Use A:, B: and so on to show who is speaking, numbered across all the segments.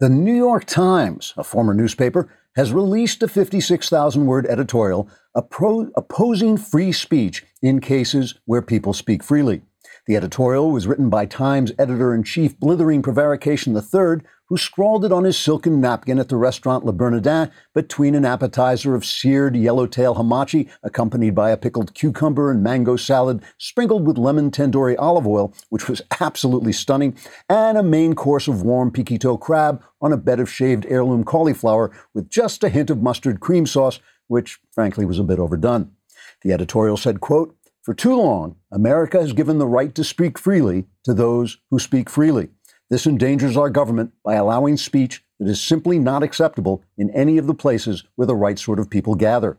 A: The New York Times, a former newspaper, has released a 56,000 word editorial opposing free speech in cases where people speak freely. The editorial was written by Times editor in chief Blithering Prevarication III, who scrawled it on his silken napkin at the restaurant Le Bernardin between an appetizer of seared yellowtail hamachi, accompanied by a pickled cucumber and mango salad sprinkled with lemon tandoori olive oil, which was absolutely stunning, and a main course of warm peekytoe crab on a bed of shaved heirloom cauliflower with just a hint of mustard cream sauce, which frankly was a bit overdone. The editorial said, quote, for too long, America has given the right to speak freely to those who speak freely. This endangers our government by allowing speech that is simply not acceptable in any of the places where the right sort of people gather.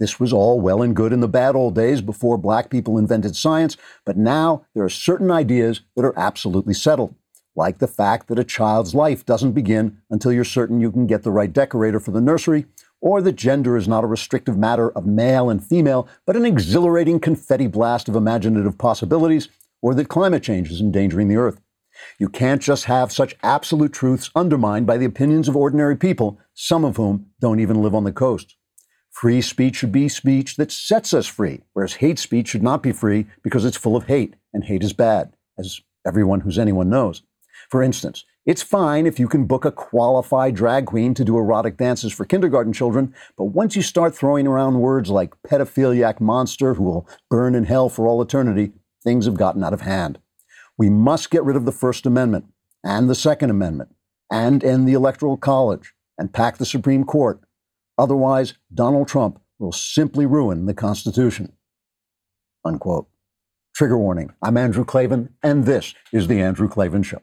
A: This was all well and good in the bad old days before black people invented science, but now there are certain ideas that are absolutely settled, like the fact that a child's life doesn't begin until you're certain you can get the right decorator for the nursery, or that gender is not a restrictive matter of male and female, but an exhilarating confetti blast of imaginative possibilities, or that climate change is endangering the earth. You can't just have such absolute truths undermined by the opinions of ordinary people, some of whom don't even live on the coast. Free speech should be speech that sets us free, whereas hate speech should not be free because it's full of hate, and hate is bad, as everyone who's anyone knows. For instance, it's fine if you can book a qualified drag queen to do erotic dances for kindergarten children, but once you start throwing around words like pedophiliac monster who will burn in hell for all eternity, things have gotten out of hand. We must get rid of the First Amendment and the Second Amendment and end the Electoral College and pack the Supreme Court. Otherwise, Donald Trump will simply ruin the Constitution. Unquote. Trigger warning. I'm Andrew Klavan, and this is The Andrew Klavan Show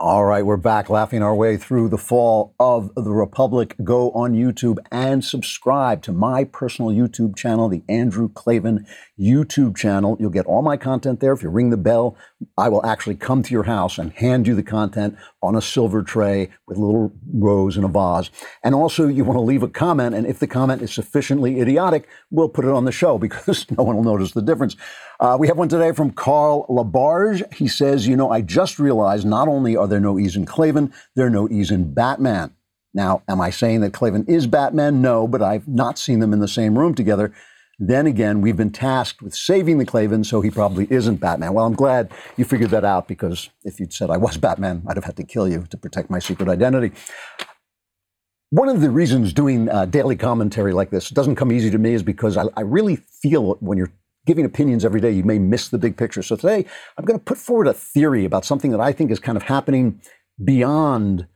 A: All right, we're back laughing our way through the fall of the Republic. Go on YouTube and subscribe to my personal YouTube channel, the Andrew Klavan YouTube channel. You'll get all my content there. If you ring the bell, I will actually come to your house and hand you the content on a silver tray with a little rose in a vase. And also, you want to leave a comment, and if the comment is sufficiently idiotic, we'll put it on the show because no one will notice the difference. Uh, we have one today from Carl Labarge. He says, You know, I just realized not only are there no E's in Klavan, there are no E's in Batman. Now, am I saying that Klavan is Batman? No, but I've not seen them in the same room together. Then again, we've been tasked with saving the Klavan, so he probably isn't Batman. Well, I'm glad you figured that out because if you'd said I was Batman, I'd have had to kill you to protect my secret identity. One of the reasons doing uh, daily commentary like this doesn't come easy to me is because I, I really feel when you're giving opinions every day, you may miss the big picture. So today, I'm going to put forward a theory about something that I think is kind of happening beyond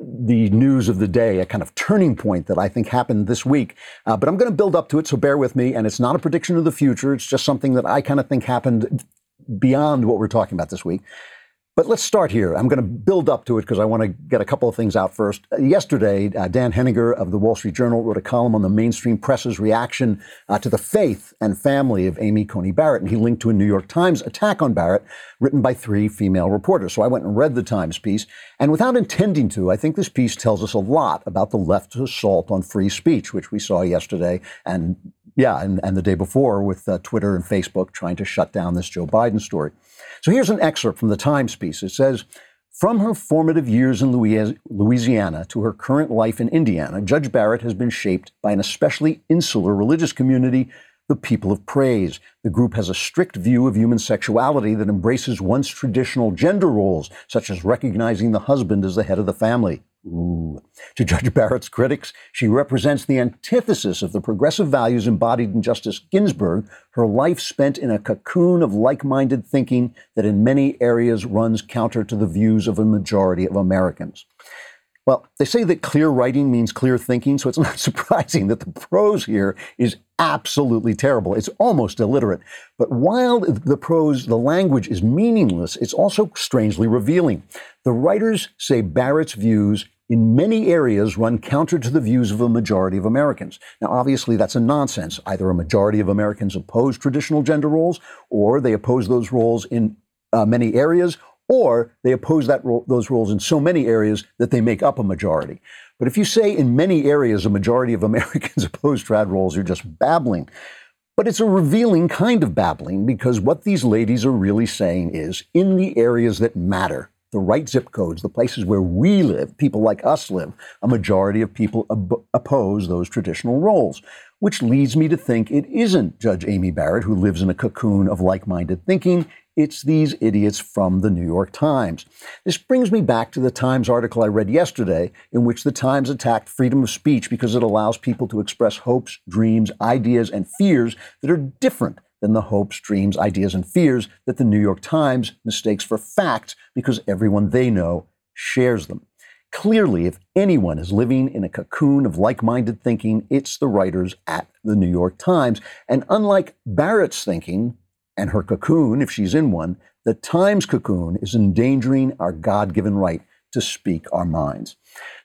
A: the news of the day, a kind of turning point that I think happened this week. Uh, but I'm going to build up to it, so bear with me. And it's not a prediction of the future, it's just something that I kind of think happened beyond what we're talking about this week. But let's start here. I'm going to build up to it because I want to get a couple of things out first. Uh, yesterday, uh, Dan Henninger of the Wall Street Journal wrote a column on the mainstream press's reaction uh, to the faith and family of Amy Coney Barrett, and he linked to a New York Times attack on Barrett written by three female reporters. So I went and read the Times piece, and without intending to, I think this piece tells us a lot about the left's assault on free speech, which we saw yesterday and yeah, and, and the day before with uh, Twitter and Facebook trying to shut down this Joe Biden story. So here's an excerpt from the Times piece. It says, from her formative years in Louisiana to her current life in Indiana, Judge Barrett has been shaped by an especially insular religious community, the People of Praise. The group has a strict view of human sexuality that embraces once traditional gender roles, such as recognizing the husband as the head of the family. Ooh. To Judge Barrett's critics, she represents the antithesis of the progressive values embodied in Justice Ginsburg, her life spent in a cocoon of like minded thinking that in many areas runs counter to the views of a majority of Americans. Well, they say that clear writing means clear thinking, so it's not surprising that the prose here is absolutely terrible. It's almost illiterate. But while the prose, the language is meaningless, it's also strangely revealing. The writers say Barrett's views in many areas run counter to the views of a majority of Americans. Now, obviously, that's a nonsense. Either a majority of Americans oppose traditional gender roles, or they oppose those roles in uh, many areas, or they oppose that ro- those roles in so many areas that they make up a majority. But if you say in many areas a majority of Americans oppose trad roles, you're just babbling. But it's a revealing kind of babbling because what these ladies are really saying is in the areas that matter, the right zip codes, the places where we live, people like us live, a majority of people ab- oppose those traditional roles. Which leads me to think it isn't Judge Amy Barrett who lives in a cocoon of like minded thinking. It's these idiots from the New York Times. This brings me back to the Times article I read yesterday, in which the Times attacked freedom of speech because it allows people to express hopes, dreams, ideas, and fears that are different than the hopes, dreams, ideas, and fears that the New York Times mistakes for facts because everyone they know shares them. Clearly, if anyone is living in a cocoon of like minded thinking, it's the writers at the New York Times. And unlike Barrett's thinking, and her cocoon, if she's in one, the Times cocoon is endangering our God given right to speak our minds.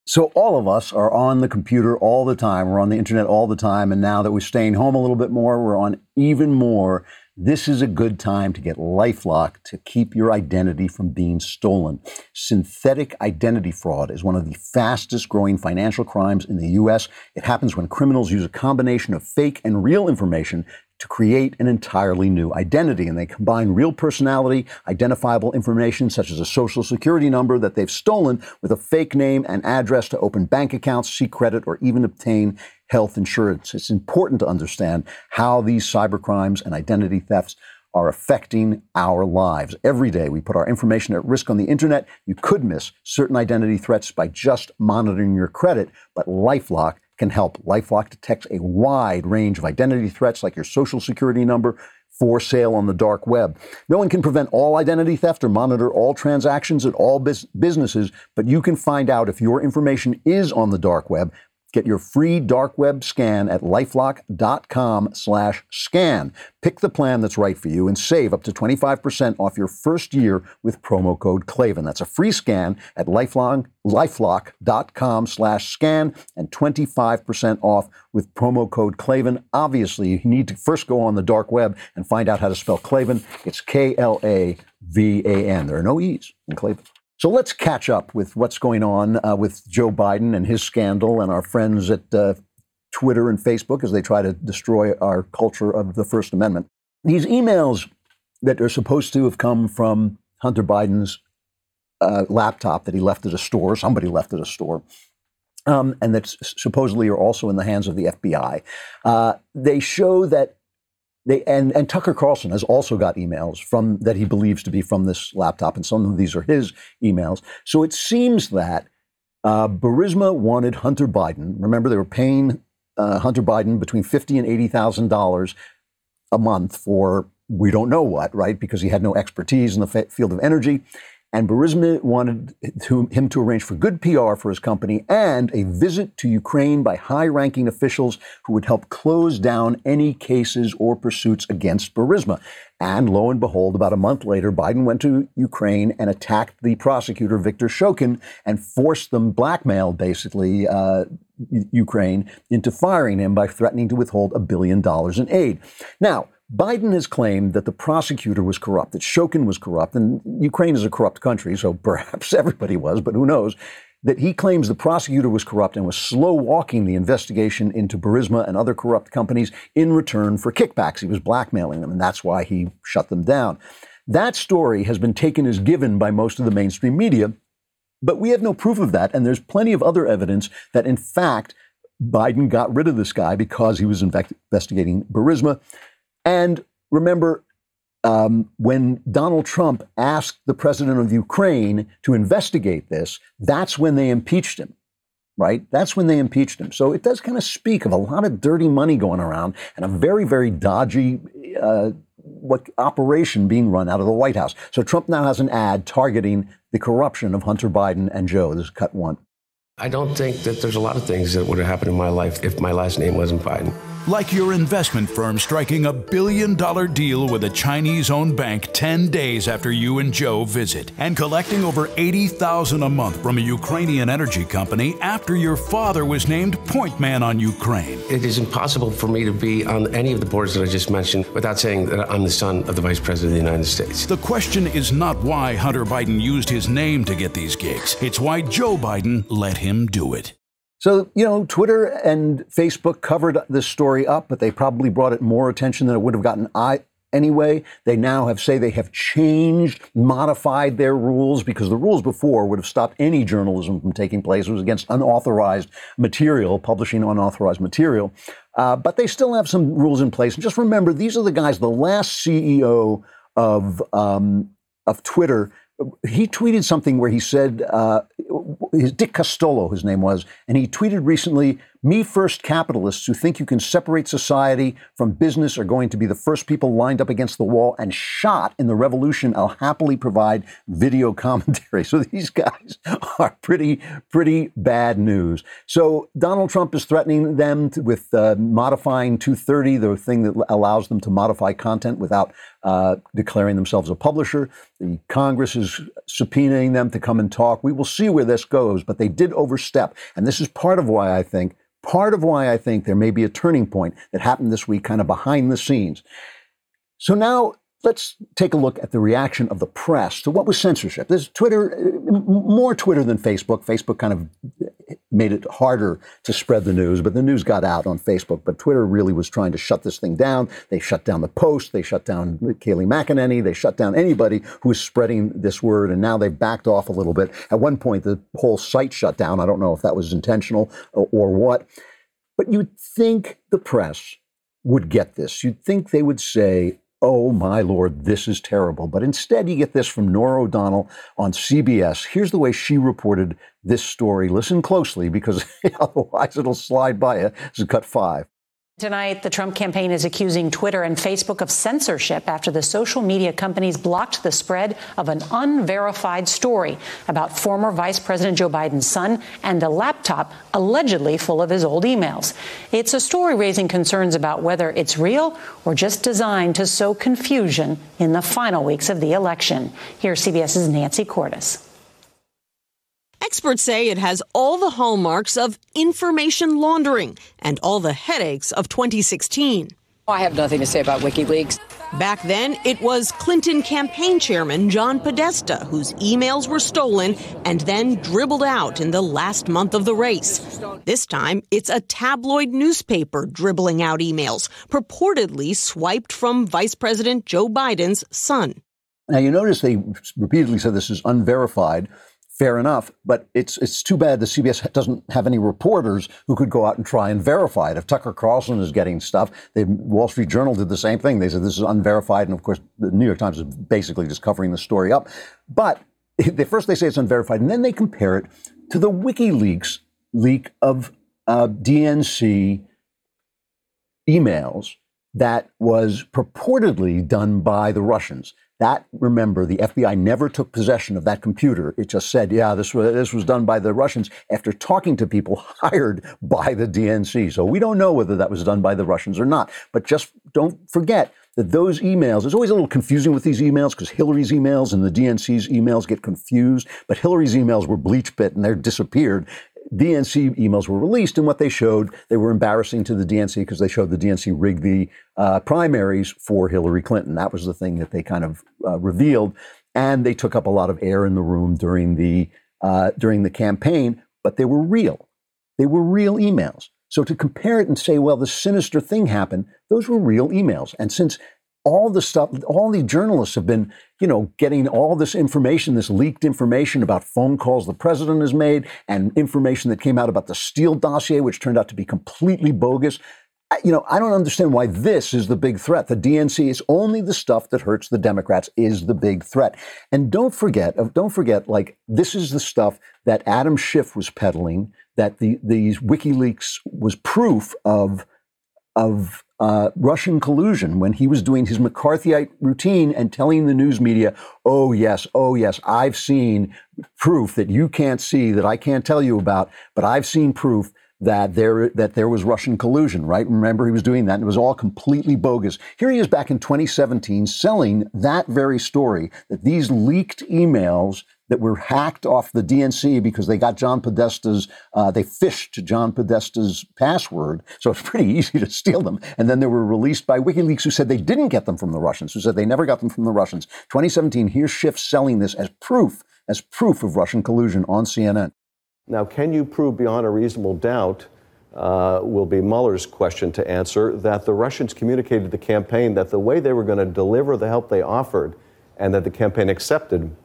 A: So, all of us are on the computer all the time. We're on the internet all the time. And now that we're staying home a little bit more, we're on even more. This is a good time to get Lifelock to keep your identity from being stolen. Synthetic identity fraud is one of the fastest growing financial crimes in the US. It happens when criminals use a combination of fake and real information to create an entirely new identity. And they combine real personality, identifiable information such as a social security number that they've stolen with a fake name and address to open bank accounts, seek credit, or even obtain health insurance. It's important to understand how these cybercrimes and identity thefts are affecting our lives. Every day we put our information at risk on the internet. You could miss certain identity threats by just monitoring your credit, but Lifelock can help. Lifelock detects a wide range of identity threats like your social security number for sale on the dark web. No one can prevent all identity theft or monitor all transactions at all businesses, but you can find out if your information is on the dark web Get your free dark web scan at lifelock.com slash scan. Pick the plan that's right for you and save up to 25% off your first year with promo code Klavan. That's a free scan at lifelock, lifelock.com slash scan and 25% off with promo code Klavan. Obviously, you need to first go on the dark web and find out how to spell Klavan. It's K-L-A-V-A-N. There are no E's in Klavan. So let's catch up with what's going on uh, with Joe Biden and his scandal and our friends at uh, Twitter and Facebook as they try to destroy our culture of the First Amendment. These emails that are supposed to have come from Hunter Biden's uh, laptop that he left at a store, somebody left at a store, um, and that supposedly are also in the hands of the FBI. Uh, they show that they, and, and Tucker Carlson has also got emails from that he believes to be from this laptop, and some of these are his emails. So it seems that uh, Burisma wanted Hunter Biden. Remember, they were paying uh, Hunter Biden between fifty and eighty thousand dollars a month for we don't know what, right? Because he had no expertise in the field of energy. And Burisma wanted to, him to arrange for good PR for his company and a visit to Ukraine by high ranking officials who would help close down any cases or pursuits against Burisma. And lo and behold, about a month later, Biden went to Ukraine and attacked the prosecutor, Viktor Shokin, and forced them, blackmailed basically uh, Ukraine into firing him by threatening to withhold a billion dollars in aid. Now, Biden has claimed that the prosecutor was corrupt, that Shokin was corrupt, and Ukraine is a corrupt country, so perhaps everybody was, but who knows? That he claims the prosecutor was corrupt and was slow walking the investigation into Burisma and other corrupt companies in return for kickbacks. He was blackmailing them, and that's why he shut them down. That story has been taken as given by most of the mainstream media, but we have no proof of that, and there's plenty of other evidence that, in fact, Biden got rid of this guy because he was investigating Burisma. And remember, um, when Donald Trump asked the president of Ukraine to investigate this, that's when they impeached him, right? That's when they impeached him. So it does kind of speak of a lot of dirty money going around and a very, very dodgy uh, what operation being run out of the White House. So Trump now has an ad targeting the corruption of Hunter Biden and Joe. This is cut one.
B: I don't think that there's a lot of things that would have happened in my life if my last name wasn't Biden. Like your investment firm striking a billion dollar deal with a Chinese owned bank 10 days after you and Joe visit, and collecting over 80,000 a month from a Ukrainian energy company after your father was named point man on Ukraine.
C: It is impossible for me to be on any of the boards that I just mentioned without saying that I'm the son of the Vice President of the United States.
B: The question is not why Hunter Biden used his name to get these gigs, it's why Joe Biden let him do it.
A: So, you know, Twitter and Facebook covered this story up, but they probably brought it more attention than it would have gotten I, anyway. They now have say they have changed, modified their rules because the rules before would have stopped any journalism from taking place. It was against unauthorized material, publishing unauthorized material. Uh, but they still have some rules in place. And just remember, these are the guys, the last CEO of um, of Twitter he tweeted something where he said, uh, his Dick Costolo, his name was, and he tweeted recently, me first capitalists who think you can separate society from business are going to be the first people lined up against the wall and shot in the revolution. I'll happily provide video commentary. So these guys are pretty, pretty bad news. So Donald Trump is threatening them to, with uh, modifying 230, the thing that allows them to modify content without uh, declaring themselves a publisher. The Congress is subpoenaing them to come and talk. We will see where this goes, but they did overstep. And this is part of why I think part of why I think there may be a turning point that happened this week, kind of behind the scenes. So now let's take a look at the reaction of the press to what was censorship. There's Twitter, more Twitter than Facebook. Facebook kind of made it harder to spread the news, but the news got out on Facebook. But Twitter really was trying to shut this thing down. They shut down the Post, they shut down Kayleigh McEnany, they shut down anybody who was spreading this word, and now they've backed off a little bit. At one point, the whole site shut down. I don't know if that was intentional or, or what. But you'd think the press would get this. You'd think they would say, oh my lord, this is terrible. But instead, you get this from Norah O'Donnell on CBS. Here's the way she reported this story. Listen closely because otherwise it'll slide by you. This is cut five.
D: Tonight, the Trump campaign is accusing Twitter and Facebook of censorship after the social media companies blocked the spread of an unverified story about former Vice President Joe Biden's son and a laptop allegedly full of his old emails. It's a story raising concerns about whether it's real or just designed to sow confusion in the final weeks of the election. Here's CBS's Nancy Cordes.
E: Experts say it has all the hallmarks of information laundering and all the headaches of 2016.
F: I have nothing to say about WikiLeaks.
E: Back then, it was Clinton campaign chairman John Podesta whose emails were stolen and then dribbled out in the last month of the race. This time, it's a tabloid newspaper dribbling out emails purportedly swiped from Vice President Joe Biden's son.
A: Now, you notice they repeatedly said this is unverified fair enough. But it's it's too bad the CBS doesn't have any reporters who could go out and try and verify it. If Tucker Carlson is getting stuff, the Wall Street Journal did the same thing. They said this is unverified, and of course the New York Times is basically just covering the story up. But first they say it's unverified, and then they compare it to the WikiLeaks leak of uh, DNC emails that was purportedly done by the Russians. That, remember, the FBI never took possession of that computer. It just said, yeah, this was, this was done by the Russians after talking to people hired by the DNC. So we don't know whether that was done by the Russians or not. But just don't forget that those emails, it's always a little confusing with these emails because Hillary's emails and the DNC's emails get confused. But Hillary's emails were BleachBit and they're disappeared. DNC emails were released, and what they showed, they were embarrassing to the DNC because they showed the DNC rigged the uh, primaries for Hillary Clinton. That was the thing that they kind of uh, revealed, and they took up a lot of air in the room during the uh, during the campaign. But they were real; they were real emails. So to compare it and say, well, the sinister thing happened, those were real emails. And since all the stuff, all the journalists have been, you know, getting all this information, this leaked information about phone calls the president has made and information that came out about the Steele dossier, which turned out to be completely bogus. You know, I don't understand why this is the big threat. The DNC is only the stuff that hurts the Democrats is the big threat. And don't forget, uh, don't forget, like this is the stuff that Adam Schiff was peddling, that the these WikiLeaks was proof of of uh, Russian collusion when he was doing his McCarthyite routine and telling the news media, oh, yes, oh, yes, I've seen proof that you can't see, that I can't tell you about, but I've seen proof that there that there was Russian collusion, right? Remember, he was doing that, and it was all completely bogus. Here he is back in 2017 selling that very story that these leaked emails that were hacked off the DNC because they got John Podesta's, uh, they phished John Podesta's password. So it's pretty easy to steal them. And then they were released by WikiLeaks, who said they didn't get them from the Russians, who said they never got them from the Russians. 2017, here's Schiff selling this as proof, as proof of Russian collusion on CNN.
G: Now, can you prove beyond a reasonable doubt? Uh, will be Mueller's question to answer that the Russians communicated to the campaign that the way they were going to deliver the help they offered and that the campaign accepted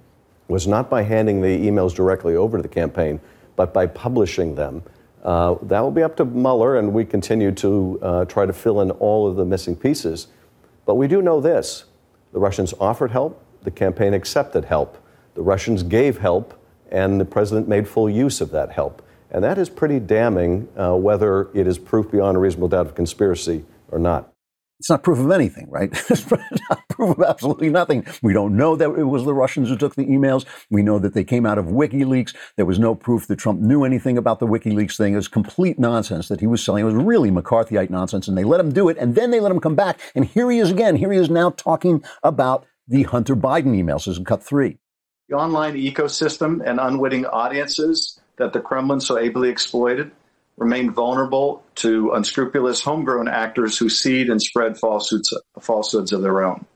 G: was not by handing the emails directly over to the campaign, but by publishing them. Uh, that will be up to Mueller, and we continue to uh, try to fill in all of the missing pieces. But we do know this the Russians offered help, the campaign accepted help, the Russians gave help, and the president made full use of that help. And that is pretty damning, uh, whether it is proof beyond a reasonable doubt of conspiracy or not.
A: It's not proof of anything, right? it's not proof of absolutely nothing. We don't know that it was the Russians who took the emails. We know that they came out of WikiLeaks. There was no proof that Trump knew anything about the WikiLeaks thing. It was complete nonsense that he was selling. It was really McCarthyite nonsense, and they let him do it, and then they let him come back. And here he is again. Here he is now talking about the Hunter Biden emails. This is cut three.
H: The online ecosystem and unwitting audiences that the Kremlin so ably exploited remain vulnerable to unscrupulous homegrown actors who seed and spread falsehoods, falsehoods of their own.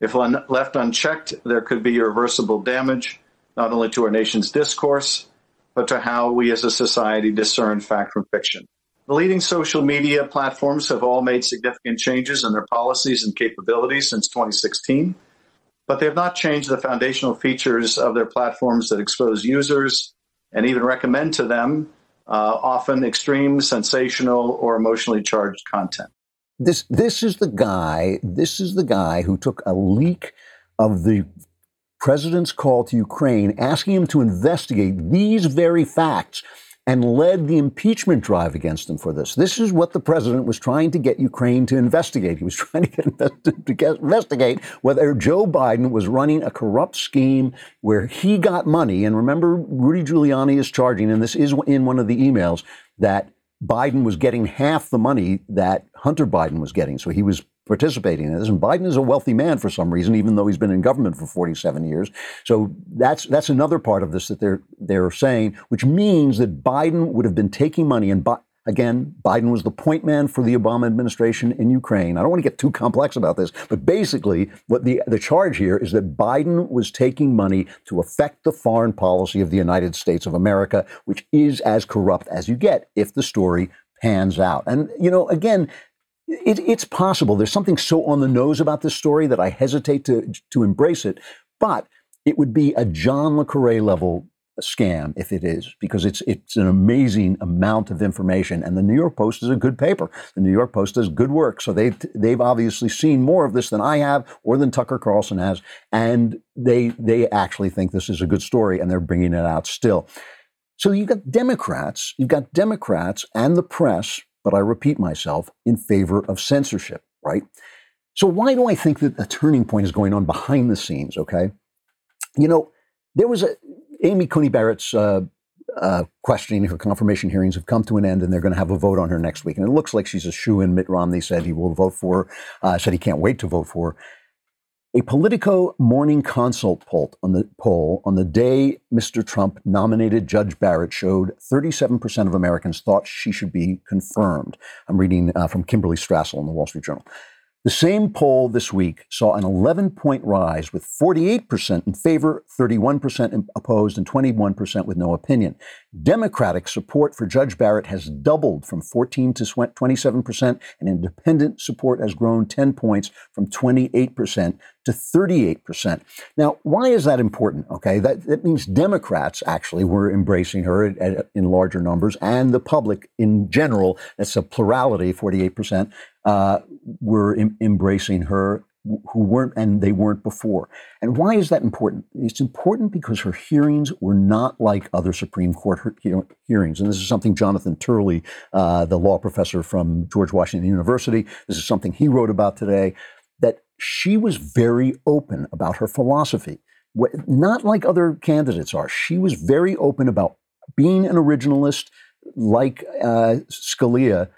H: If un- left unchecked, there could be irreversible damage not only to our nation's discourse, but to how we as a society discern fact from fiction. The leading social media platforms have all made significant changes in their policies and capabilities since 2016, but they have not changed the foundational features of their platforms that expose users and even recommend to them uh, often extreme, sensational, or emotionally charged content.
A: This this is the guy. This is the guy who took a leak of the president's call to Ukraine, asking him to investigate these very facts and led the impeachment drive against him for this. This is what the president was trying to get Ukraine to investigate. He was trying to get, to get investigate whether Joe Biden was running a corrupt scheme where he got money. And remember, Rudy Giuliani is charging, and this is in one of the emails, that Biden was getting half the money that Hunter Biden was getting. So he was participating in this. And Biden is a wealthy man for some reason, even though he's been in government for 47 years. So that's that's another part of this that they're they're saying, which means that Biden would have been taking money and. Again, Biden was the point man for the Obama administration in Ukraine. I don't want to get too complex about this, but basically, what the, the charge here is that Biden was taking money to affect the foreign policy of the United States of America, which is as corrupt as you get if the story pans out. And, you know, again, it, it's possible. There's something so on the nose about this story that I hesitate to, to embrace it, but it would be a John Le Carre level scam if it is, because it's it's an amazing amount of information. And the New York Post is a good paper. The New York Post does good work, so they've they've obviously seen more of this than I have, or than Tucker Carlson has, and they they actually think this is a good story, and they're bringing it out still. So you've got Democrats, you've got Democrats and the press but I repeat myself, in favor of censorship, right? So why do I think that a turning point is going on behind the scenes, okay? You know, there was a, Amy Coney Barrett's uh, uh, questioning, her confirmation hearings have come to an end, and they're going to have a vote on her next week. And it looks like she's a shoe in. Mitt Romney said he will vote for, uh, said he can't wait to vote for. A Politico morning consult poll on the poll on the day Mr. Trump nominated Judge Barrett showed 37% of Americans thought she should be confirmed. I'm reading uh, from Kimberly Strassel in the Wall Street Journal. The same poll this week saw an 11 point rise with 48% in favor, 31% opposed, and 21% with no opinion. Democratic support for Judge Barrett has doubled from 14 to 27%, and independent support has grown 10 points from 28% to 38%. Now, why is that important? Okay, that, that means Democrats actually were embracing her at, at, in larger numbers, and the public in general, that's a plurality, 48%, uh, were em- embracing her who weren't and they weren't before. And why is that important? It's important because her hearings were not like other Supreme Court he- hearings. And this is something Jonathan Turley, uh, the law professor from George Washington University, this is something he wrote about today, that she was very open about her philosophy. Not like other candidates are. She was very open about being an originalist, like uh, Scalia,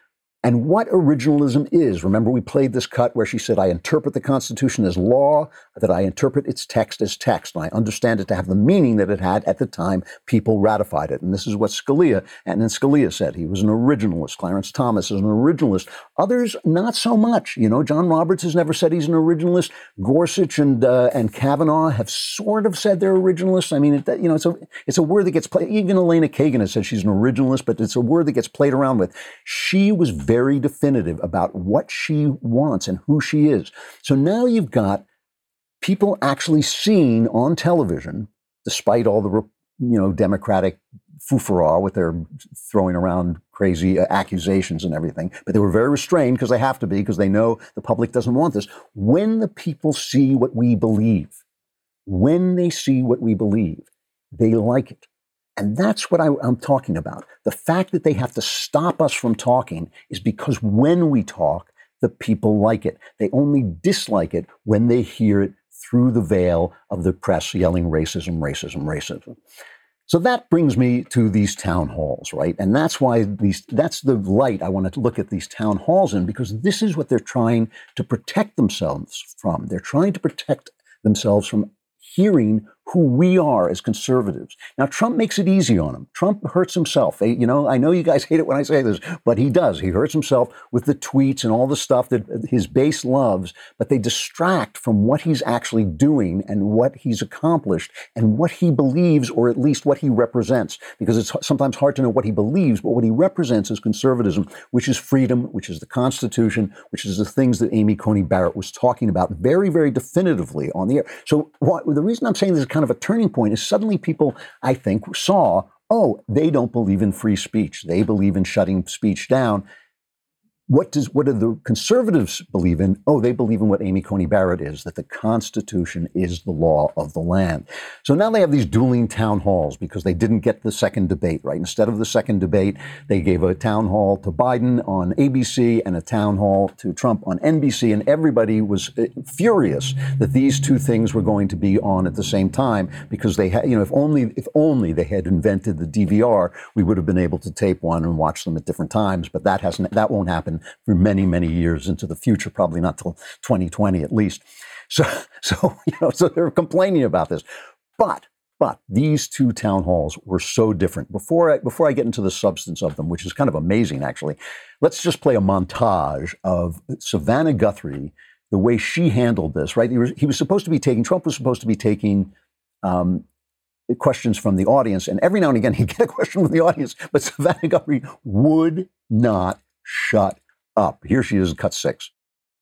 A: and what originalism is. Remember, we played this cut where she said, I interpret the Constitution as law, that I interpret its text as text, and I understand it to have the meaning that it had at the time people ratified it. And this is what Scalia, and then Scalia said he was an originalist. Clarence Thomas is an originalist. Others, not so much. You know, John Roberts has never said he's an originalist. Gorsuch and uh, and Kavanaugh have sort of said they're originalists. I mean, it, you know, it's a it's a word that gets played. Even Elena Kagan has said she's an originalist, but it's a word that gets played around with. She was very very definitive about what she wants and who she is. So now you've got people actually seen on television, despite all the you know Democratic foofara with their throwing around crazy uh, accusations and everything, but they were very restrained because they have to be because they know the public doesn't want this. When the people see what we believe, when they see what we believe, they like it. And that's what I, am talking about. The fact that they have to stop us from talking is because when we talk, the people like it. They only dislike it when they hear it through the veil of the press yelling racism, racism, racism. So that brings me to these town halls, right? And that's why these that's the light I want to look at these town halls in because this is what they're trying to protect themselves from. They're trying to protect themselves from hearing who we are as conservatives. Now, Trump makes it easy on him. Trump hurts himself. You know, I know you guys hate it when I say this, but he does. He hurts himself with the tweets and all the stuff that his base loves, but they distract from what he's actually doing and what he's accomplished and what he believes, or at least what he represents. Because it's sometimes hard to know what he believes, but what he represents is conservatism, which is freedom, which is the Constitution, which is the things that Amy Coney Barrett was talking about very, very definitively on the air. So, what, the reason I'm saying this kind of a turning point is suddenly people, I think, saw, oh, they don't believe in free speech. They believe in shutting speech down what does what do the conservatives believe in? Oh, they believe in what Amy Coney Barrett is, that the Constitution is the law of the land. So now they have these dueling town halls because they didn't get the second debate, right? Instead of the second debate, they gave a town hall to Biden on ABC and a town hall to Trump on NBC, and everybody was uh, furious that these two things were going to be on at the same time because they had, you know, if only if only they had invented the DVR, we would have been able to tape one and watch them at different times, but that hasn't that won't happen for many, many years into the future, probably not till 2020 at least. So, so, you know, so they're complaining about this. But, but these two town halls were so different. Before I, before I get into the substance of them, which is kind of amazing actually, let's just play a montage of Savannah Guthrie, the way she handled this, right? He was, he was supposed to be taking, Trump was supposed to be taking um, questions from the audience. And every now and again, he'd get a question from the audience, but Savannah Guthrie would not shut up. Here she is, cut six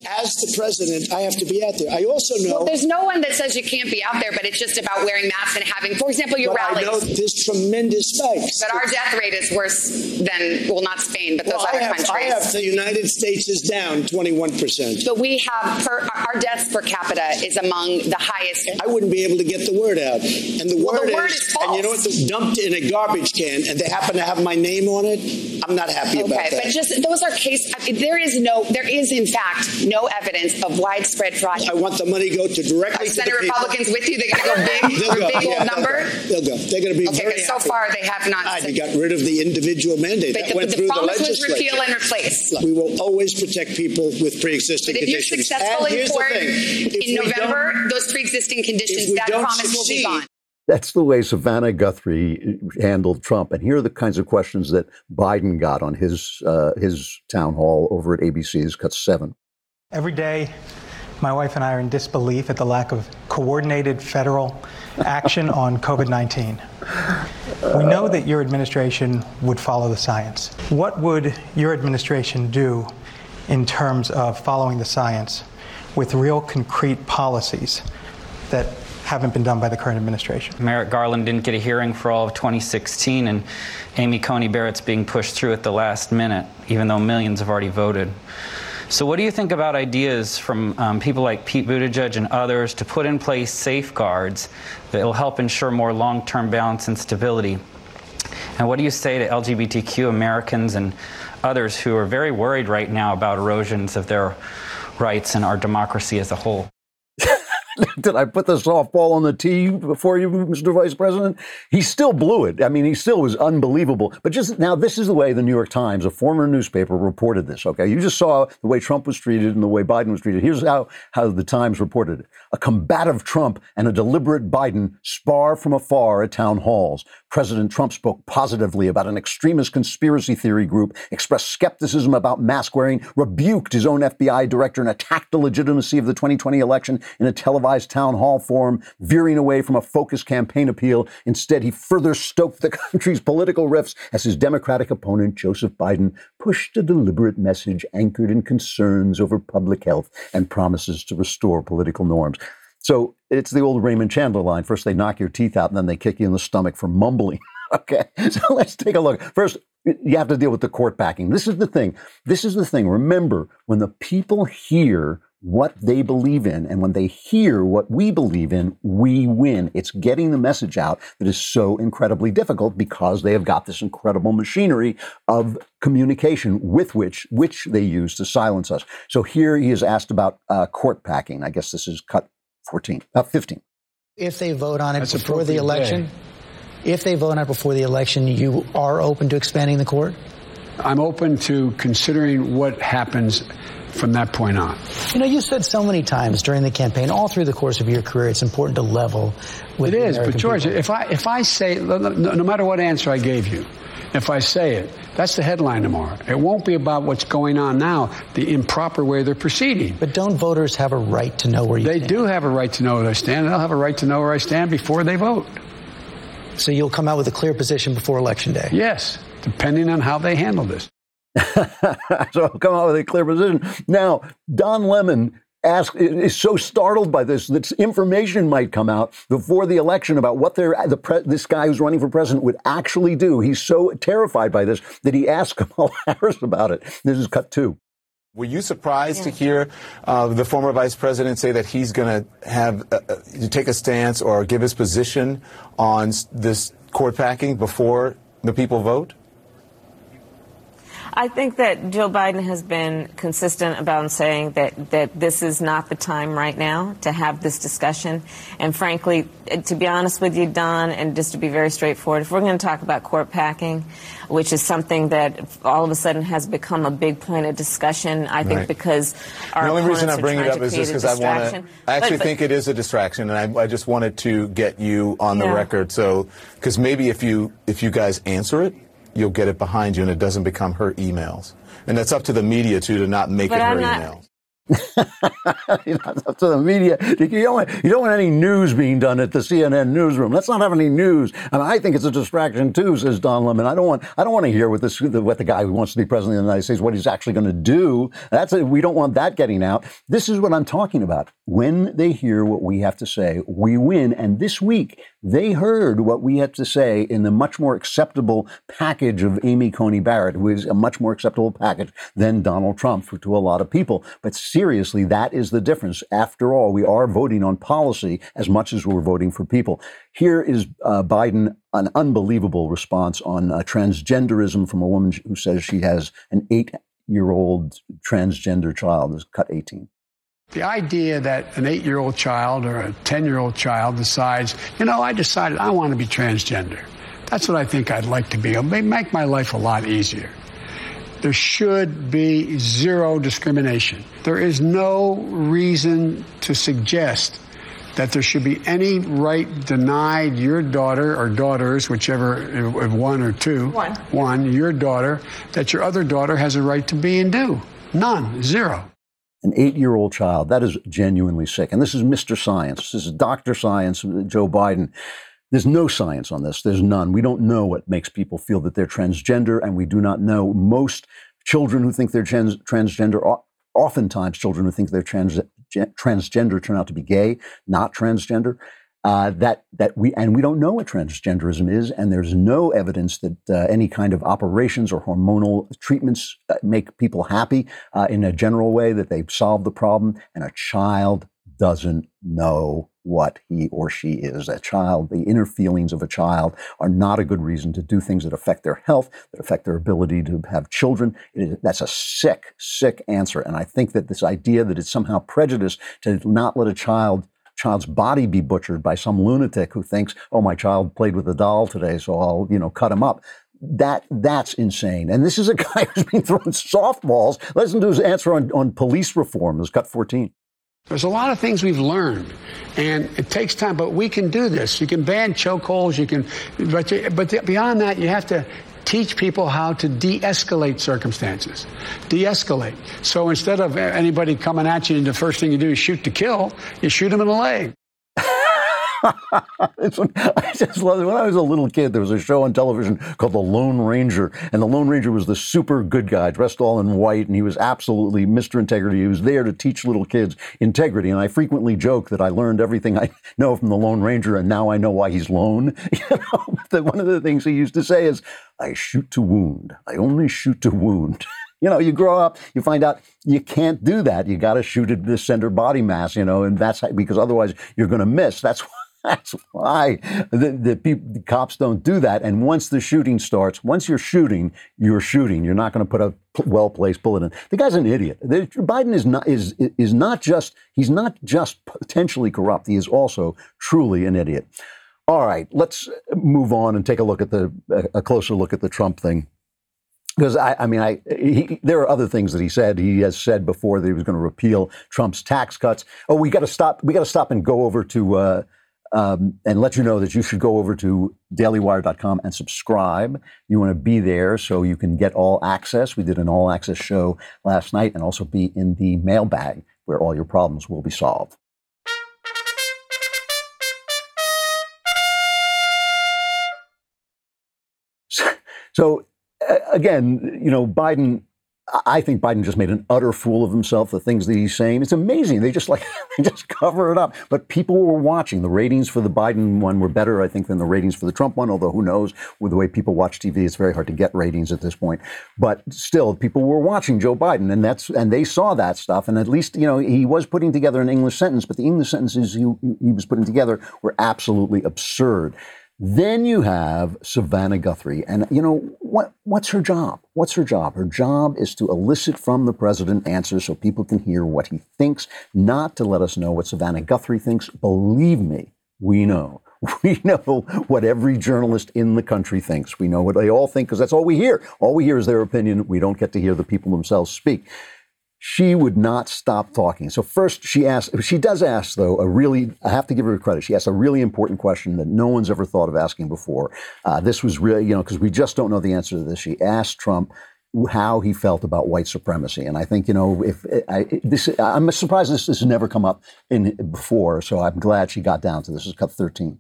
I: as the president, I have to be out there. I also know
J: well, there's no one that says you can't be out there, but it's just about wearing masks and having, for example, your rallies.
I: I know there's tremendous spikes,
J: but our death rate is worse than well, not Spain, but those
I: well,
J: other
I: I have,
J: countries.
I: I have the United States is down 21 percent,
J: but we have per, our deaths per capita is among the highest.
I: I wouldn't be able to get the word out, and the
J: well,
I: word,
J: the word
I: is, and you know what? The dumped in a garbage can, and they happen to have my name on it. I'm not happy
J: okay,
I: about that.
J: Okay, but just those are case. There is no, there is in fact no evidence of widespread fraud.
I: I want the money to go to directly
J: Are
I: to
J: Senate
I: the
J: Republicans with you? They're going to go big
I: They'll go,
J: big
I: yeah,
J: old number.
I: They'll go. They're going to be
J: okay,
I: very
J: so
I: happy.
J: far they have not.
I: They got rid of the individual mandate.
J: But
I: that
J: the,
I: went
J: the
I: through the
J: promise was
I: legislature.
J: repeal and replace.
I: We will always protect people with pre-existing
J: But if you're
I: conditions.
J: successful
I: and
J: in court
I: the thing. If
J: in November, those pre-existing conditions, that
I: don't
J: promise will be gone.
A: That's the way Savannah Guthrie handled Trump, and here are the kinds of questions that Biden got on his uh, his town hall over at ABC's Cut Seven.
K: Every day, my wife and I are in disbelief at the lack of coordinated federal action on COVID 19. We know that your administration would follow the science. What would your administration do in terms of following the science with real concrete policies that haven't been done by the current administration?
L: Merrick Garland didn't get a hearing for all of 2016, and Amy Coney Barrett's being pushed through at the last minute, even though millions have already voted. So, what do you think about ideas from um, people like Pete Buttigieg and others to put in place safeguards that will help ensure more long term balance and stability? And what do you say to LGBTQ Americans and others who are very worried right now about erosions of their rights and our democracy as a whole?
A: Did I put the softball on the tee before you, Mr. Vice President? He still blew it. I mean, he still was unbelievable. But just now, this is the way the New York Times, a former newspaper, reported this. Okay, you just saw the way Trump was treated and the way Biden was treated. Here's how how the Times reported it: a combative Trump and a deliberate Biden spar from afar at town halls. President Trump spoke positively about an extremist conspiracy theory group, expressed skepticism about mask wearing, rebuked his own FBI director, and attacked the legitimacy of the 2020 election in a televised town hall forum, veering away from a focused campaign appeal. Instead, he further stoked the country's political rifts as his Democratic opponent, Joseph Biden, pushed a deliberate message anchored in concerns over public health and promises to restore political norms. So it's the old Raymond Chandler line. First, they knock your teeth out, and then they kick you in the stomach for mumbling. okay, so let's take a look. First, you have to deal with the court packing. This is the thing. This is the thing. Remember, when the people hear what they believe in, and when they hear what we believe in, we win. It's getting the message out that is so incredibly difficult because they have got this incredible machinery of communication with which which they use to silence us. So here he is asked about uh, court packing. I guess this is cut 14, about 15.
M: If they vote on it
N: That's
M: before the
N: appropriate
M: election, if they vote on it before the election, you are open to expanding the court?
N: I'm open to considering what happens from that point on.
M: You know, you said so many times during the campaign, all through the course of your career, it's important to level with
N: It
M: the
N: but George,
M: people.
N: if I if I say no, no no matter what answer I gave you, if I say it, that's the headline tomorrow. It won't be about what's going on now, the improper way they're proceeding.
M: But don't voters have a right to know where you
N: They
M: stand?
N: do have a right to know where they stand. They'll have a right to know where I stand before they vote.
M: So you'll come out with a clear position before election day?
N: Yes, depending on how they handle this.
A: so come out with a clear position. Now, Don Lemon ask, is so startled by this that information might come out before the election about what the pre, this guy who's running for president would actually do. He's so terrified by this that he asked Kamala Harris about it. This is cut two.
O: Were you surprised to hear uh, the former vice president say that he's going to have uh, uh, take a stance or give his position on this court packing before the people vote?
P: I think that Joe Biden has been consistent about saying that, that this is not the time right now to have this discussion. And frankly, to be honest with you, Don, and just to be very straightforward, if we're going to talk about court packing, which is something that all of a sudden has become a big point of discussion, I think
O: Right.
P: because our
O: the only reason I bring it up is just because I want to.
P: distraction.
O: I actually
P: But- but-
O: think it is a distraction, and I, I just wanted to get you on the
P: Yeah.
O: record. So, because maybe if you if you guys answer it, you'll get it behind you, and it doesn't become her emails. And that's up to the media too to not make
P: But
O: it her
P: I'm not-
O: emails.
A: you know, it's up to the media. You don't, want, you don't want any news being done at the CNN newsroom. Let's not have any news. And I think it's a distraction too, says Don Lemon. I don't want. I don't want to hear what this, what the guy who wants to be president of the United States, what he's actually going to do. That's a, we don't want that getting out. This is what I'm talking about. When they hear what we have to say, we win. And this week they heard what we had to say in the much more acceptable package of Amy Coney Barrett, who is a much more acceptable package than Donald Trump for, to a lot of people. But seriously, that is the difference. After all, we are voting on policy as much as we're voting for people. Here is uh, Biden, an unbelievable response on uh, transgenderism from a woman who says she has an eight year old transgender child. Is cut 18.
N: The idea that an eight year old child or a 10 year old child decides, you know, I decided I want to be transgender. That's what I think I'd like to be. It'll make my life a lot easier. There should be zero discrimination. There is no reason to suggest that there should be any right denied your daughter or daughters, whichever, one or two,
P: One.
N: one, your daughter, that your other daughter has a right to be and do. None, zero.
A: An eight year old child. That is genuinely sick. And this is Mr. Science. This is Dr. Science, uh, Joe Biden. There's no science on this. There's none. We don't know what makes people feel that they're transgender, and we do not know most children who think they're trans- transgender. Oftentimes, children who think they're trans- transgender turn out to be gay, not transgender. Uh, that that we and we don't know what transgenderism is, and there's no evidence that uh, any kind of operations or hormonal treatments uh, make people happy uh, in a general way that they solve the problem. And a child doesn't know what he or she is. A child, the inner feelings of a child are not a good reason to do things that affect their health, that affect their ability to have children. That's a sick, sick answer. And I think that this idea that it's somehow prejudice to not let a child child's body be butchered by some lunatic who thinks, oh, my child played with a doll today, so I'll, you know, cut him up. That that's insane. And this is a guy who's been throwing softballs. Listen to his answer on, on police reform. This cut 14.
N: There's a lot of things we've learned, and it takes time, but we can do this. You can ban chokeholds, you can, but, you, but beyond that, you have to teach people how to de-escalate circumstances. De-escalate. So instead of anybody coming at you and the first thing you do is shoot to kill, you shoot them in the leg.
A: I just love it. When I was a little kid, there was a show on television called The Lone Ranger, and the Lone Ranger was the super good guy, dressed all in white, and he was absolutely Mr. Integrity. He was there to teach little kids integrity, and I frequently joke that I learned everything I know from the Lone Ranger, and now I know why he's lone. You know, that one of the things he used to say is, "I shoot to wound. I only shoot to wound." you know, you grow up, you find out you can't do that. You got to shoot at the center body mass, you know, and that's how, because otherwise you're going to miss. That's why that's why the, the, the, cops don't do that. And once the shooting starts, once you're shooting, you're shooting. You're not going to put a well placed bullet in. The guy's an idiot. Biden is not is is not just he's not just potentially corrupt. He is also truly an idiot. All right, let's move on and take a look at the a closer look at the Trump thing because I, I, mean, I he, there are other things that he said. He has said before that he was going to repeal Trump's tax cuts. Oh, we got to stop. We got to stop and go over to uh, um, and let you know that you should go over to dailywire.com and subscribe. You want to be there so you can get all access. We did an all access show last night and also be in the mailbag where all your problems will be solved. So, again, you know, Biden I think Biden just made an utter fool of himself. The things that he's saying, it's amazing. They just like they just cover it up. But people were watching. The ratings for the Biden one were better, I think, than the ratings for the Trump one. Although who knows? With the way people watch TV, it's very hard to get ratings at this point. But still, people were watching Joe Biden, and that's and they saw that stuff. And at least you know he was putting together an English sentence, but the English sentences he, he was putting together were absolutely absurd. Then you have Savannah Guthrie. And, you know, what, what's her job? What's her job? Her job is to elicit from the president answers so people can hear what he thinks, not to let us know what Savannah Guthrie thinks. Believe me, we know. We know what every journalist in the country thinks. We know what they all think because that's all we hear. All we hear is their opinion. We don't get to hear the people themselves speak she would not stop talking. So first she asked, she does ask though, a really, I have to give her credit. She asked a really important question that no one's ever thought of asking before. Uh, this was really, you know, because we just don't know the answer to this. She asked Trump how he felt about white supremacy. And I think, you know, if I, this, I'm surprised this, this has never come up in before. So I'm glad she got down to this. This is cut 13.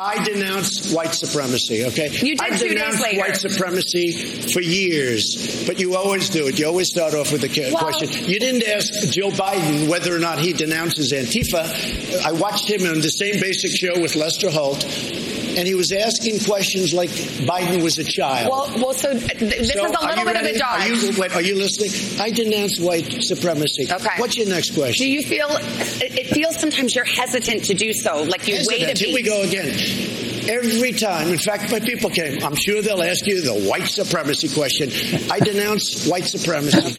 I: I denounce white supremacy, okay?
J: You did
I: I've
J: two
I: denounced
J: days later.
I: white supremacy for years, but you always do it. You always start off with the
J: Well-
I: question. You didn't ask Joe Biden whether or not he denounces Antifa. I watched him on the same basic show with Lester Holt, and he was asking questions like Biden was a child.
J: Well, well, so th- this
I: So
J: is a little
I: you
J: bit of a
I: ready? Are you, wait, are you listening? I denounce white supremacy.
J: Okay.
I: What's your next question?
J: Do you feel it, it feels sometimes you're hesitant to do so, like you wait a
I: Hesitant. Here we go again. Every time, in fact, my people came, I'm sure they'll ask you the white supremacy question. I denounce white supremacy.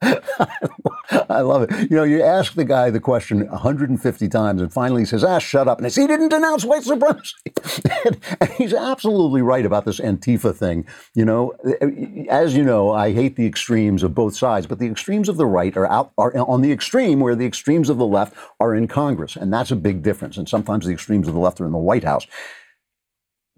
A: I love it. You know, you ask the guy the question 150 times, and finally he says, "Ah, shut up!" And it's, he didn't denounce white supremacy, and, and he's absolutely right about this Antifa thing. You know, as you know, I hate the extremes of both sides, but the extremes of the right are out are on the extreme where the extremes of the left are in Congress, and that's a big difference. And sometimes the extremes of the left are in the White House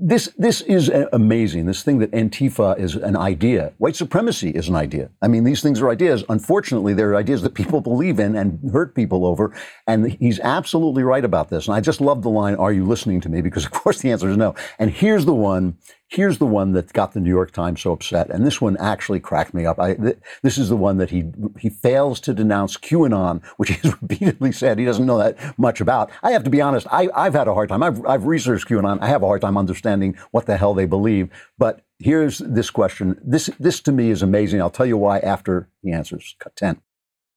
A: this this is uh, amazing. This thing that Antifa is an idea. White supremacy is an idea. I mean, these things are ideas. Unfortunately, they're ideas that people believe in and hurt people over. And he's absolutely right about this. And I just love the line, "Are you listening to me?" Because of course the answer is no. And here's the one. Here's the one that got the New York Times so upset, and this one actually cracked me up. I, th- this is the one that he he fails to denounce QAnon, which he's repeatedly said he doesn't know that much about. I have to be honest. I, I've had a hard time. I've I've researched QAnon. I have a hard time understanding what the hell they believe. But here's this question. This this to me is amazing. I'll tell you why after he answers. Cut ten.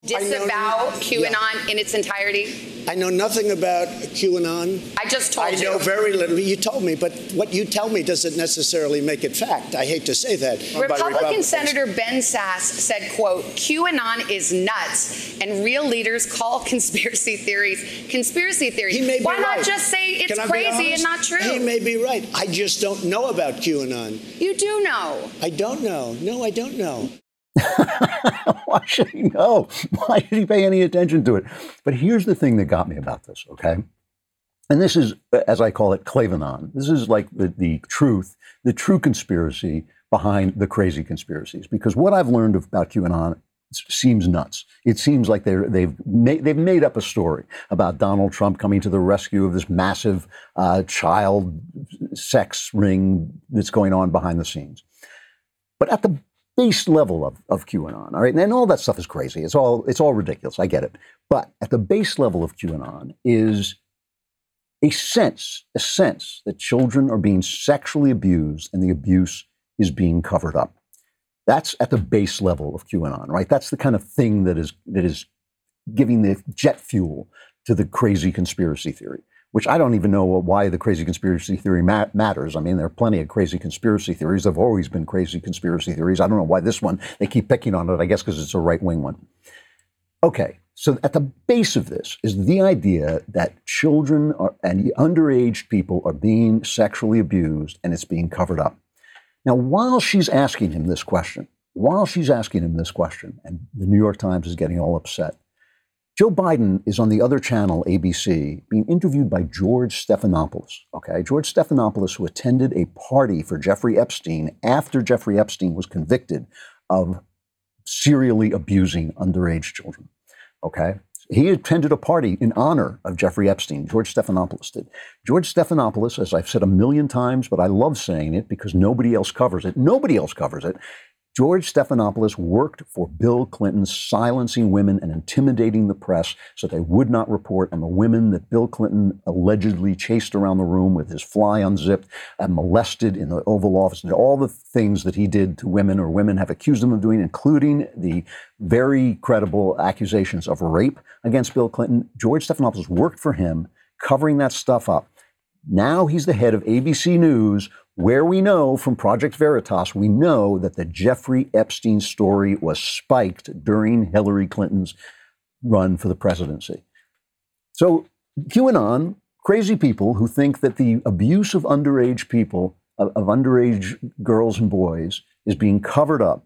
J: Disavow QAnon in its entirety?
I: I know nothing about QAnon.
J: I just told
I: I
J: you.
I: I know very little. You told me, but what you tell me doesn't necessarily make it fact. I hate to say that.
J: Republican
I: Republicans.
J: Senator Ben Sasse said, quote, QAnon is nuts and real leaders call conspiracy theories conspiracy theories.
I: He may be
J: Why not just say it's
I: Can I be
J: crazy and not true?
I: He may be right. I just don't know about QAnon.
J: you do know.
I: I don't know. No, I don't know.
A: Why should he know? Why should he pay any attention to it? But here's the thing that got me about this, okay? And this is, as I call it, Klavanon. This is like the, the truth, the true conspiracy behind the crazy conspiracies. Because what I've learned about QAnon seems nuts. It seems like they're, they've, made, they've made up a story about Donald Trump coming to the rescue of this massive uh, child sex ring that's going on behind the scenes. But at the base level of, of QAnon, all right, and all that stuff is crazy. It's all it's all ridiculous. I get it. But at the base level of QAnon is a sense, a sense that children are being sexually abused and the abuse is being covered up. That's at the base level of QAnon, right? That's the kind of thing that is that is giving the jet fuel to the crazy conspiracy theory, which I don't even know why the crazy conspiracy theory ma- matters. I mean, there are plenty of crazy conspiracy theories. There have always been crazy conspiracy theories. I don't know why this one, they keep picking on it, I guess because it's a right wing one. Okay, so at the base of this is the idea that children are, and underage people are being sexually abused and it's being covered up. Now, while she's asking him this question, while she's asking him this question, and the New York Times is getting all upset, Joe Biden is on the other channel, ABC, being interviewed by George Stephanopoulos. Okay, George Stephanopoulos, who attended a party for Jeffrey Epstein after Jeffrey Epstein was convicted of serially abusing underage children. Okay, he attended a party in honor of Jeffrey Epstein. George Stephanopoulos did. George Stephanopoulos, as I've said a million times, but I love saying it because nobody else covers it. Nobody else covers it. George Stephanopoulos worked for Bill Clinton, silencing women and intimidating the press so they would not report on the women that Bill Clinton allegedly chased around the room with his fly unzipped and molested in the Oval Office, did all the things that he did to women or women have accused him of doing, including the very credible accusations of rape against Bill Clinton. George Stephanopoulos worked for him, covering that stuff up. Now he's the head of ABC News, where we know from Project Veritas, we know that the Jeffrey Epstein story was spiked during Hillary Clinton's run for the presidency. So, QAnon, crazy people who think that the abuse of underage people, of, of underage girls and boys, is being covered up.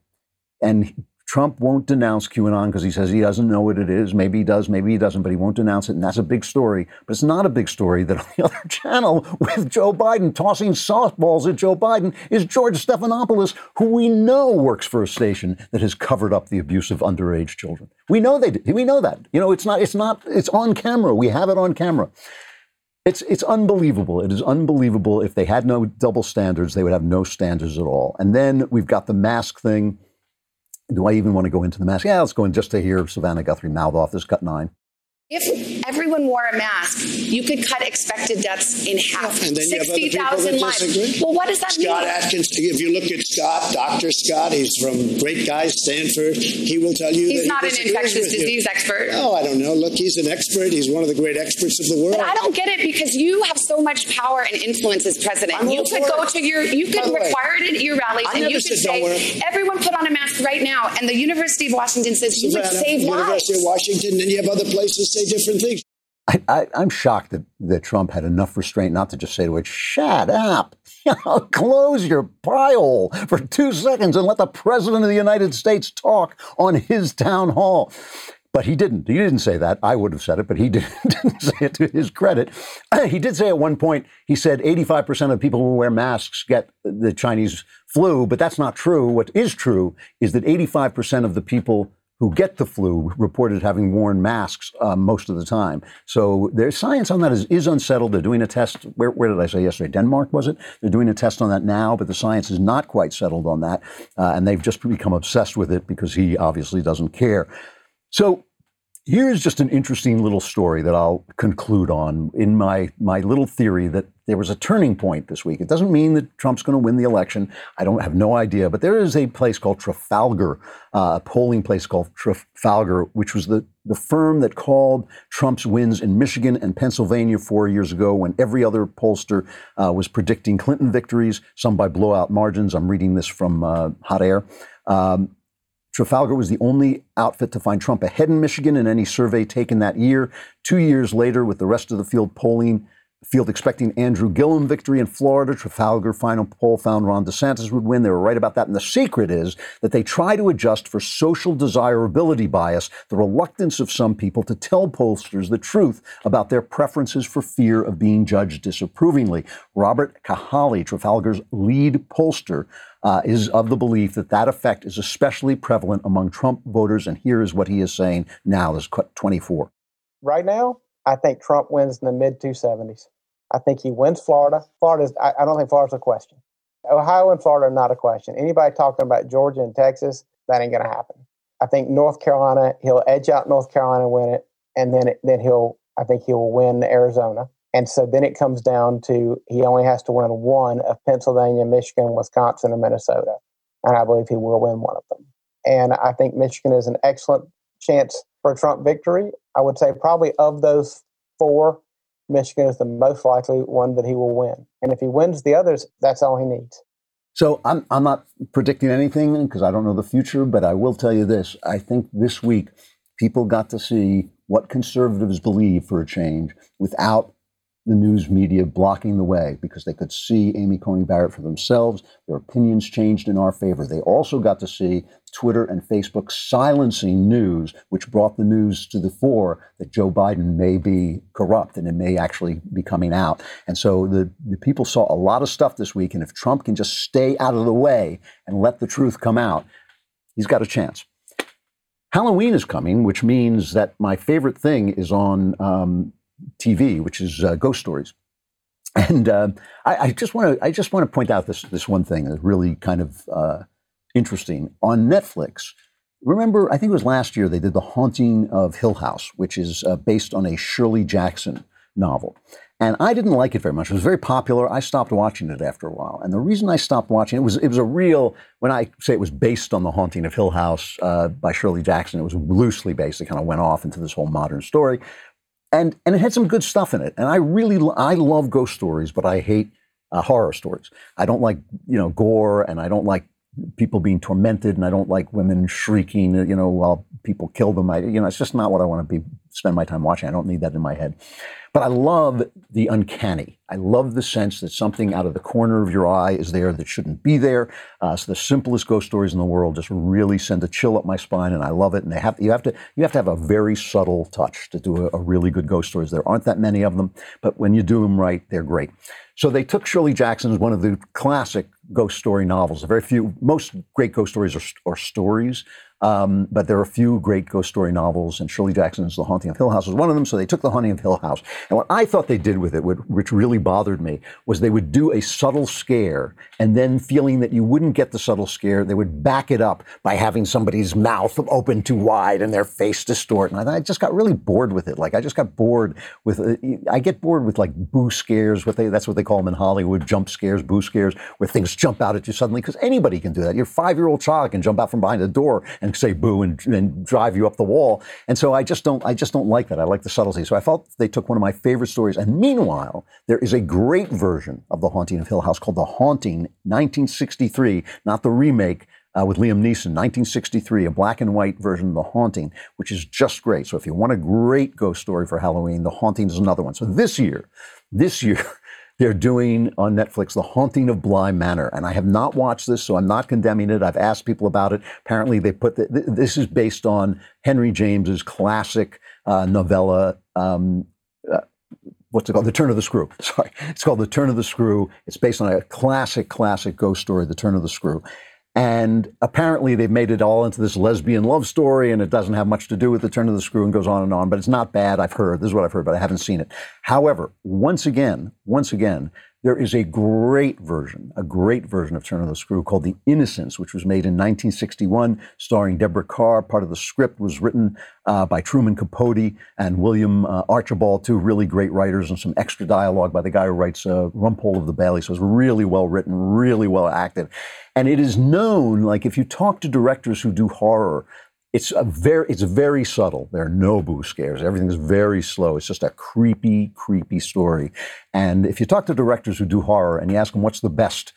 A: And Trump won't denounce QAnon because he says he doesn't know what it is. Maybe he does, maybe he doesn't, but he won't denounce it. And that's a big story. But it's not a big story that on the other channel with Joe Biden tossing softballs at Joe Biden is George Stephanopoulos, who we know works for a station that has covered up the abuse of underage children. We know they did. We know that. You know, it's not, it's not, it's on camera. We have it on camera. It's it's unbelievable. It is unbelievable. If they had no double standards, they would have no standards at all. And then we've got the mask thing. Do I even want to go into the mask? Yeah, let's go in just to hear Savannah Guthrie mouth off this cut nine.
J: If everyone wore a mask, you could cut expected deaths in half.
I: And then you have other people that
J: 60,000 lives.
I: disagree.
J: Well, what does that
I: Scott
J: mean?
I: Scott Atlas, if you look at Scott, Dr. Scott, he's from great guy, Stanford. He will tell you
J: He's
I: that
J: not
I: he
J: an infectious
I: you.
J: disease expert.
I: Oh, I don't know. Look, he's an expert. He's one of the great experts of the world.
J: But I don't get it because you have so much power and influence as president.
I: I'm
J: you could go
I: it.
J: to your, you could
I: way,
J: require it at your rallies,
I: I
J: and you could
I: said don't wear
J: say everyone put on a mask right now. And the University of Washington says you would
I: Savannah,
J: save
I: University
J: lives.
I: of Washington, and you have other places say different things.
A: I, I'm shocked that, that Trump had enough restraint not to just say to it, shut up, close your pie hole for two seconds and let the president of the United States talk on his town hall. But he didn't. He didn't say that. I would have said it, but he didn't, didn't say it to his credit. He did say at one point, he said 85% of people who wear masks get the Chinese flu, but that's not true. What is true is that 85% of the people who get the flu reported having worn masks uh, most of the time. So their science on that is, is unsettled. They're doing a test. Where, where did I say yesterday? Denmark, was it? They're doing a test on that now, but the science is not quite settled on that. Uh, and they've just become obsessed with it because he obviously doesn't care. So Here's just an interesting little story that I'll conclude on in my, my little theory that there was a turning point this week. It doesn't mean that Trump's going to win the election. I don't have no idea, but there is a place called Trafalgar, uh, a polling place called Trafalgar, which was the, the firm that called Trump's wins in Michigan and Pennsylvania four years ago when every other pollster uh, was predicting Clinton victories, some by blowout margins. I'm reading this from uh, Hot Air. Um, Trafalgar was the only outfit to find Trump ahead in Michigan in any survey taken that year. Two years later, with the rest of the field polling, field expecting Andrew Gillum victory in Florida, Trafalgar final poll found Ron DeSantis would win. They were right about that. And the secret is that they try to adjust for social desirability bias, the reluctance of some people to tell pollsters the truth about their preferences for fear of being judged disapprovingly. Robert Cahaly, Trafalgar's lead pollster, uh, is of the belief that that effect is especially prevalent among Trump voters. And here is what he is saying now, is 24.
Q: Right now, I think Trump wins in the mid 270s. I think he wins Florida. Florida, I, I don't think Florida's a question. Ohio and Florida are not a question. Anybody talking about Georgia and Texas, that ain't going to happen. I think North Carolina, he'll edge out North Carolina and win it, and then then he'll, I think he will win Arizona. And so then it comes down to he only has to win one of Pennsylvania, Michigan, Wisconsin, and Minnesota. And I believe he will win one of them. And I think Michigan is an excellent chance for a Trump victory. I would say probably of those four, Michigan is the most likely one that he will win. And if he wins the others, that's all he needs.
A: So I'm, I'm not predicting anything because I don't know the future, but I will tell you this. I think this week people got to see what conservatives believe for a change without the news media blocking the way because they could see Amy Coney Barrett for themselves. Their opinions changed in our favor. They also got to see Twitter and Facebook silencing news, which brought the news to the fore that Joe Biden may be corrupt and it may actually be coming out. And so the, the people saw a lot of stuff this week. And if Trump can just stay out of the way and let the truth come out, he's got a chance. Halloween is coming, which means that my favorite thing is on um, TV, which is uh, Ghost Stories. And uh, I, I, just want to I just want to point out this this one thing that's really kind of uh, interesting on Netflix. Remember, I think it was last year they did The Haunting of Hill House, which is uh, based on a Shirley Jackson novel. And I didn't like it very much. It was very popular. I stopped watching it after a while. And the reason I stopped watching it was it was a real, when I say it was based on The Haunting of Hill House uh, by Shirley Jackson, it was loosely based. It kind of went off into this whole modern story and and it had some good stuff in it. And I really I love ghost stories, but I hate uh, horror stories. I don't like you know gore, and I don't like people being tormented, and I don't like women shrieking, you know, while people kill them. I you know, it's just not what I want to be spend my time watching. I don't need that in my head. But I love the uncanny. I love the sense that something out of the corner of your eye is there that shouldn't be there. Uh, so the simplest ghost stories in the world just really send a chill up my spine, and I love it. And they have you have to you have to have a very subtle touch to do a, a really good ghost stories. There aren't that many of them, but when you do them right, they're great. So they took Shirley Jackson's one of the classic ghost story novels. Very few, most great ghost stories are, are stories. Um, but there are a few great ghost story novels, and Shirley Jackson's The Haunting of Hill House was one of them. So they took The Haunting of Hill House. And what I thought they did with it, which really bothered me, was they would do a subtle scare, and then feeling that you wouldn't get the subtle scare, they would back it up by having somebody's mouth open too wide and their face distort. And I, I just got really bored with it. Like, I just got bored with, uh, I get bored with like boo scares, what they, that's what they call them in Hollywood, jump scares, boo scares, where things jump out at you suddenly, because anybody can do that. Your five year old child can jump out from behind a door and say boo and, and drive you up the wall. And so I just don't I just don't like that. I like the subtlety. So I felt they took one of my favorite stories. And meanwhile, there is a great version of The Haunting of Hill House called The Haunting 1963, not the remake. Uh, with Liam Neeson, 1963, a black and white version of The Haunting, which is just great. So if you want a great ghost story for Halloween, The Haunting is another one. So this year, this year, they're doing on Netflix The Haunting of Bly Manor. And I have not watched this, so I'm not condemning it. I've asked people about it. Apparently, they put the, this is based on Henry James's classic uh, novella. Um, uh, what's it called? The Turn of the Screw. Sorry. It's called The Turn of the Screw. It's based on a classic, classic ghost story, The Turn of the Screw. And apparently they've made it all into this lesbian love story, and it doesn't have much to do with the turn of the screw and goes on and on. But it's not bad. I've heard. This is what I've heard, but I haven't seen it. However, once again, once again, There is a great version, a great version of Turn of the Screw called The Innocents, which was made in 1961, starring Deborah Kerr. Part of the script was written uh, by Truman Capote and William uh, Archibald, two really great writers, and some extra dialogue by the guy who writes uh, Rumpole of the Bailey. So it's really well written, really well acted. And it is known, like if you talk to directors who do horror, it's a very it's very subtle. There are no boo scares. Everything's very slow. It's just a creepy, creepy story. And if you talk to directors who do horror and you ask them what's the best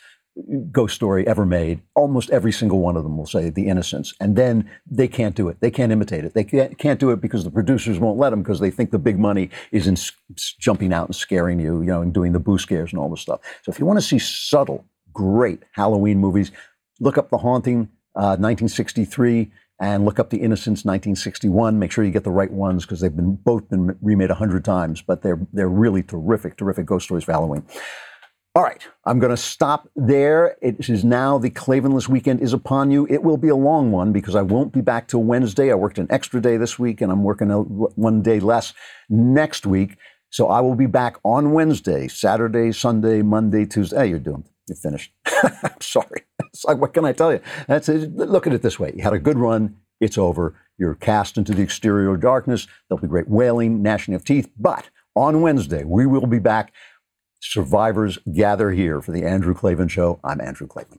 A: ghost story ever made, almost every single one of them will say The Innocents. And then they can't do it. They can't imitate it. They can't, can't do it because the producers won't let them because they think the big money is in jumping out and scaring you, you know, and doing the boo scares and all this stuff. So if you want to see subtle, great Halloween movies, look up The Haunting, uh, 1963 and look up the Innocents 1961. Make sure you get the right ones because they've been both been remade a hundred times, but they're they're really terrific, terrific ghost stories for Halloween. All right, I'm going to stop there. It is now the Klavanless weekend is upon you. It will be a long one because I won't be back till Wednesday. I worked an extra day this week, and I'm working one day less next week. So I will be back on Wednesday, Saturday, Sunday, Monday, Tuesday. You're doomed. You're finished. I'm sorry. It's like, what can I tell you? That's it. Look at it this way. You had a good run. It's over. You're cast into the exterior darkness. There'll be great wailing, gnashing of teeth. But on Wednesday, we will be back. Survivors gather here for the Andrew Klavan Show. I'm Andrew Klavan.